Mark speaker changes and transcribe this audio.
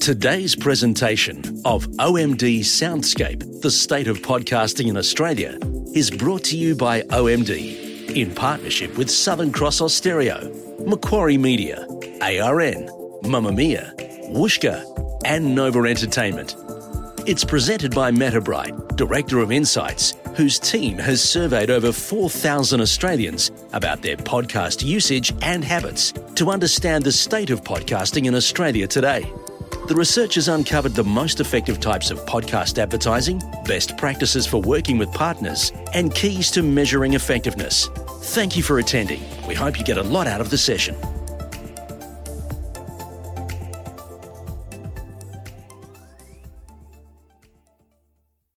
Speaker 1: Today's presentation of OMD Soundscape, the state of podcasting in Australia, is brought to you by OMD in partnership with Southern Cross Austereo, Macquarie Media, ARN, Mamamia, Whooshkaa, and Nova Entertainment. It's presented by Metabrite, Director of Insights, whose team has surveyed over 4,000 Australians about their podcast usage and habits to understand the state of podcasting in Australia today. The researchers uncovered the most effective types of podcast advertising, best practices for working with partners, and keys to measuring effectiveness. Thank you for attending. We hope you get a lot out of the session.